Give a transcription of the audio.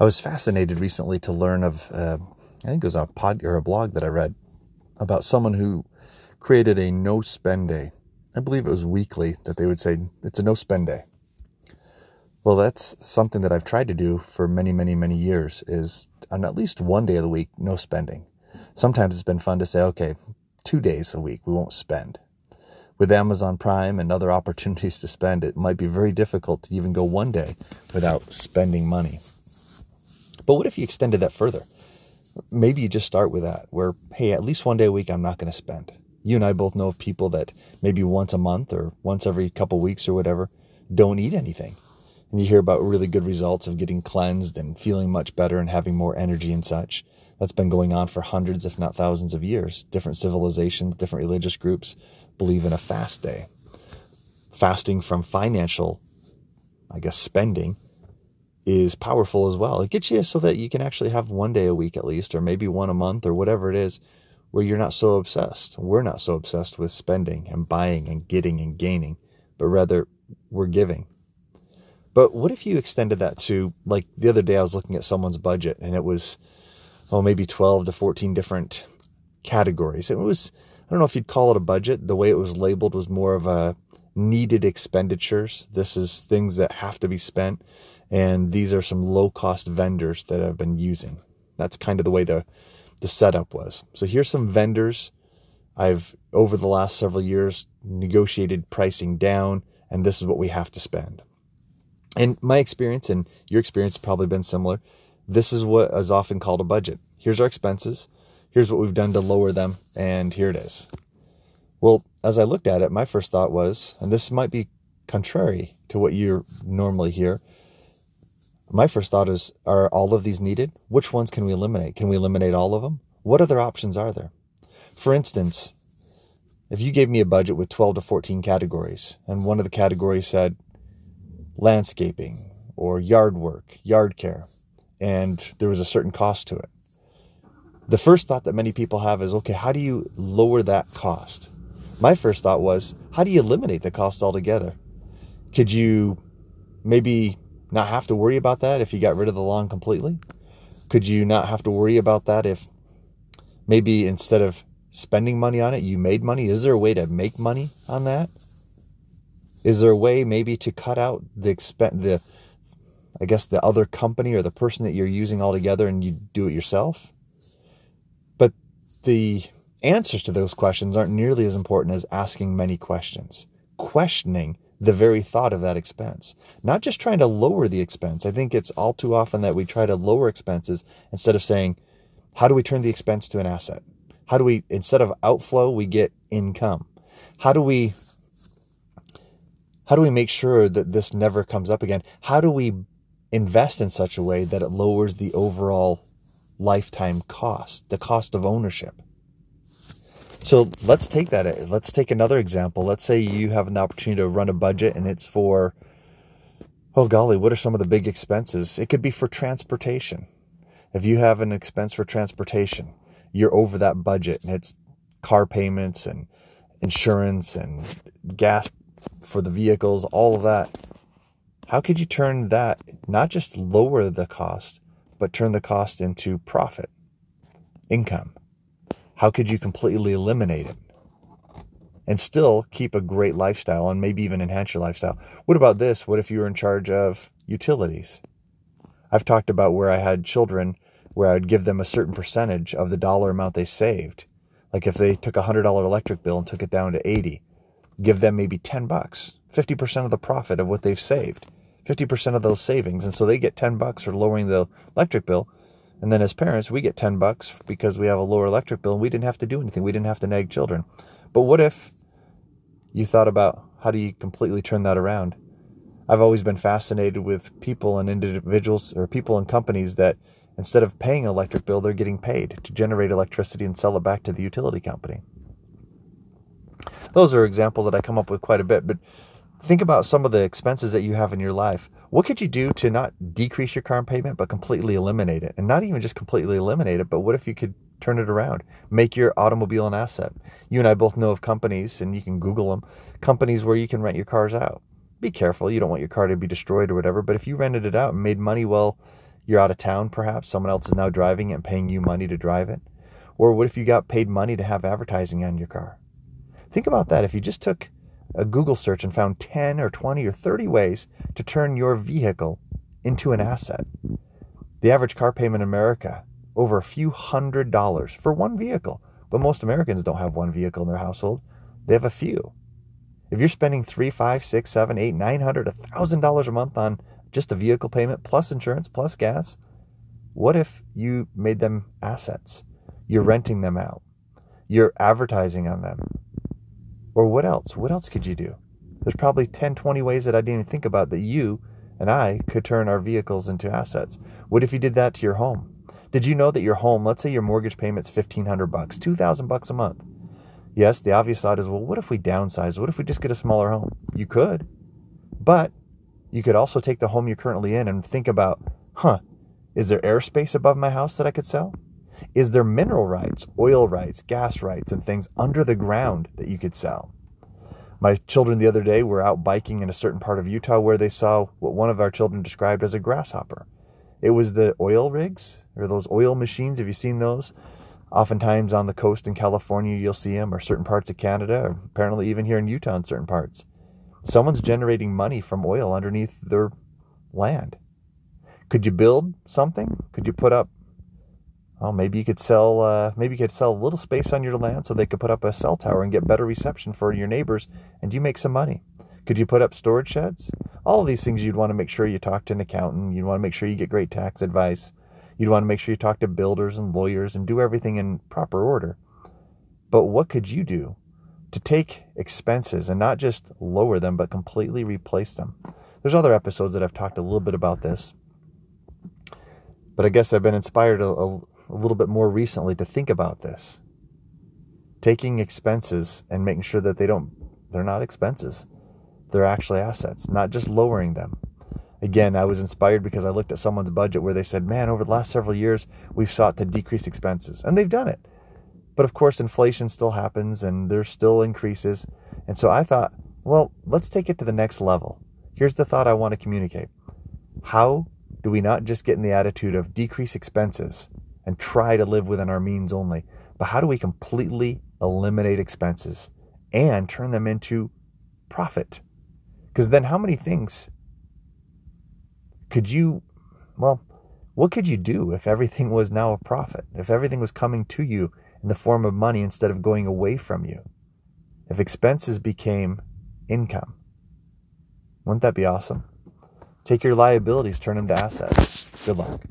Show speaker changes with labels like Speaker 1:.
Speaker 1: I was fascinated recently to learn of, uh, I think it was a pod or a blog that I read about someone who created a no spend day. I believe it was weekly that they would say it's a no spend day. Well, that's something that I've tried to do for many, many, many years is on at least one day of the week, no spending. Sometimes it's been fun to say, okay, two days a week, we won't spend. With Amazon Prime and other opportunities to spend, it might be very difficult to even go one day without spending money. But what if you extended that further? Maybe you just start with that, where, hey, at least one day a week, I'm not going to spend. You and I both know of people that maybe once a month or once every couple weeks or whatever don't eat anything. And you hear about really good results of getting cleansed and feeling much better and having more energy and such. That's been going on for hundreds, if not thousands of years. Different civilizations, different religious groups believe in a fast day. Fasting from financial, I guess, spending is powerful as well. It gets you so that you can actually have one day a week at least, or maybe one a month, or whatever it is, where you're not so obsessed. We're not so obsessed with spending and buying and getting and gaining, but rather we're giving. But what if you extended that to, like the other day, I was looking at someone's budget and it was, oh, maybe 12 to 14 different categories. It was, I don't know if you'd call it a budget. The way it was labeled was more of a needed expenditures. This is things that have to be spent and these are some low cost vendors that I've been using. That's kind of the way the the setup was. So here's some vendors I've over the last several years negotiated pricing down and this is what we have to spend. And my experience and your experience has probably been similar. This is what is often called a budget. Here's our expenses. Here's what we've done to lower them and here it is. Well, as I looked at it, my first thought was, and this might be contrary to what you normally hear, my first thought is are all of these needed? Which ones can we eliminate? Can we eliminate all of them? What other options are there? For instance, if you gave me a budget with 12 to 14 categories, and one of the categories said landscaping or yard work, yard care, and there was a certain cost to it, the first thought that many people have is okay, how do you lower that cost? My first thought was, how do you eliminate the cost altogether? Could you maybe not have to worry about that if you got rid of the lawn completely? Could you not have to worry about that if maybe instead of spending money on it, you made money? Is there a way to make money on that? Is there a way maybe to cut out the expense, the, I guess the other company or the person that you're using altogether and you do it yourself? But the answers to those questions aren't nearly as important as asking many questions. Questioning the very thought of that expense. Not just trying to lower the expense. I think it's all too often that we try to lower expenses instead of saying, how do we turn the expense to an asset? How do we, instead of outflow, we get income? How do we, how do we make sure that this never comes up again? How do we invest in such a way that it lowers the overall lifetime cost, the cost of ownership? So let's take that. Let's take another example. Let's say you have an opportunity to run a budget and it's for, oh golly, what are some of the big expenses? It could be for transportation. If you have an expense for transportation, you're over that budget and it's car payments and insurance and gas for the vehicles, all of that. How could you turn that, not just lower the cost, but turn the cost into profit, income? How could you completely eliminate it and still keep a great lifestyle and maybe even enhance your lifestyle? What about this? What if you were in charge of utilities? I've talked about where I had children where I would give them a certain percentage of the dollar amount they saved. Like if they took a $100 electric bill and took it down to 80, give them maybe 10 bucks, 50% of the profit of what they've saved, 50% of those savings. And so they get 10 bucks for lowering the electric bill and then as parents, we get 10 bucks because we have a lower electric bill and we didn't have to do anything. We didn't have to nag children. But what if you thought about how do you completely turn that around? I've always been fascinated with people and individuals or people and companies that instead of paying an electric bill, they're getting paid to generate electricity and sell it back to the utility company. Those are examples that I come up with quite a bit, but think about some of the expenses that you have in your life. What could you do to not decrease your car payment, but completely eliminate it? And not even just completely eliminate it, but what if you could turn it around? Make your automobile an asset. You and I both know of companies, and you can Google them, companies where you can rent your cars out. Be careful. You don't want your car to be destroyed or whatever, but if you rented it out and made money while You're out of town, perhaps. Someone else is now driving it and paying you money to drive it. Or what if you got paid money to have advertising on your car? Think about that. If you just took a Google search and found 10 or 20 or 30 ways to turn your vehicle into an asset. The average car payment in America, over a few hundred dollars for one vehicle. But most Americans don't have one vehicle in their household. They have a few. If you're spending three, five, six, seven, eight, nine hundred, a thousand dollars a month on just a vehicle payment plus insurance plus gas, what if you made them assets? You're renting them out. You're advertising on them. Or what else? What else could you do? There's probably 10, 20 ways that I didn't even think about that you and I could turn our vehicles into assets. What if you did that to your home? Did you know that your home, let's say your mortgage payment's 1500 bucks, 2000 bucks a month. Yes, the obvious thought is, well, what if we downsize? What if we just get a smaller home? You could. But you could also take the home you're currently in and think about, huh, is there airspace above my house that I could sell? Is there mineral rights, oil rights, gas rights, and things under the ground that you could sell? My children the other day were out biking in a certain part of Utah where they saw what one of our children described as a grasshopper. It was the oil rigs or those oil machines. Have you seen those? Oftentimes on the coast in California, you'll see them, or certain parts of Canada, or apparently even here in Utah in certain parts. Someone's generating money from oil underneath their land. Could you build something? Could you put up well, maybe you could sell uh, maybe you could sell a little space on your land so they could put up a cell tower and get better reception for your neighbors and you make some money. Could you put up storage sheds? All of these things you'd want to make sure you talk to an accountant, you'd want to make sure you get great tax advice. You'd want to make sure you talk to builders and lawyers and do everything in proper order. But what could you do to take expenses and not just lower them but completely replace them? There's other episodes that I've talked a little bit about this. But I guess I've been inspired a, a a little bit more recently to think about this. Taking expenses and making sure that they don't, they're not expenses. They're actually assets, not just lowering them. Again, I was inspired because I looked at someone's budget where they said, man, over the last several years, we've sought to decrease expenses. And they've done it. But of course, inflation still happens and there's still increases. And so I thought, well, let's take it to the next level. Here's the thought I want to communicate. How do we not just get in the attitude of decrease expenses and try to live within our means only. But how do we completely eliminate expenses and turn them into profit? Because then, how many things could you, well, what could you do if everything was now a profit? If everything was coming to you in the form of money instead of going away from you? If expenses became income? Wouldn't that be awesome? Take your liabilities, turn them to assets. Good luck.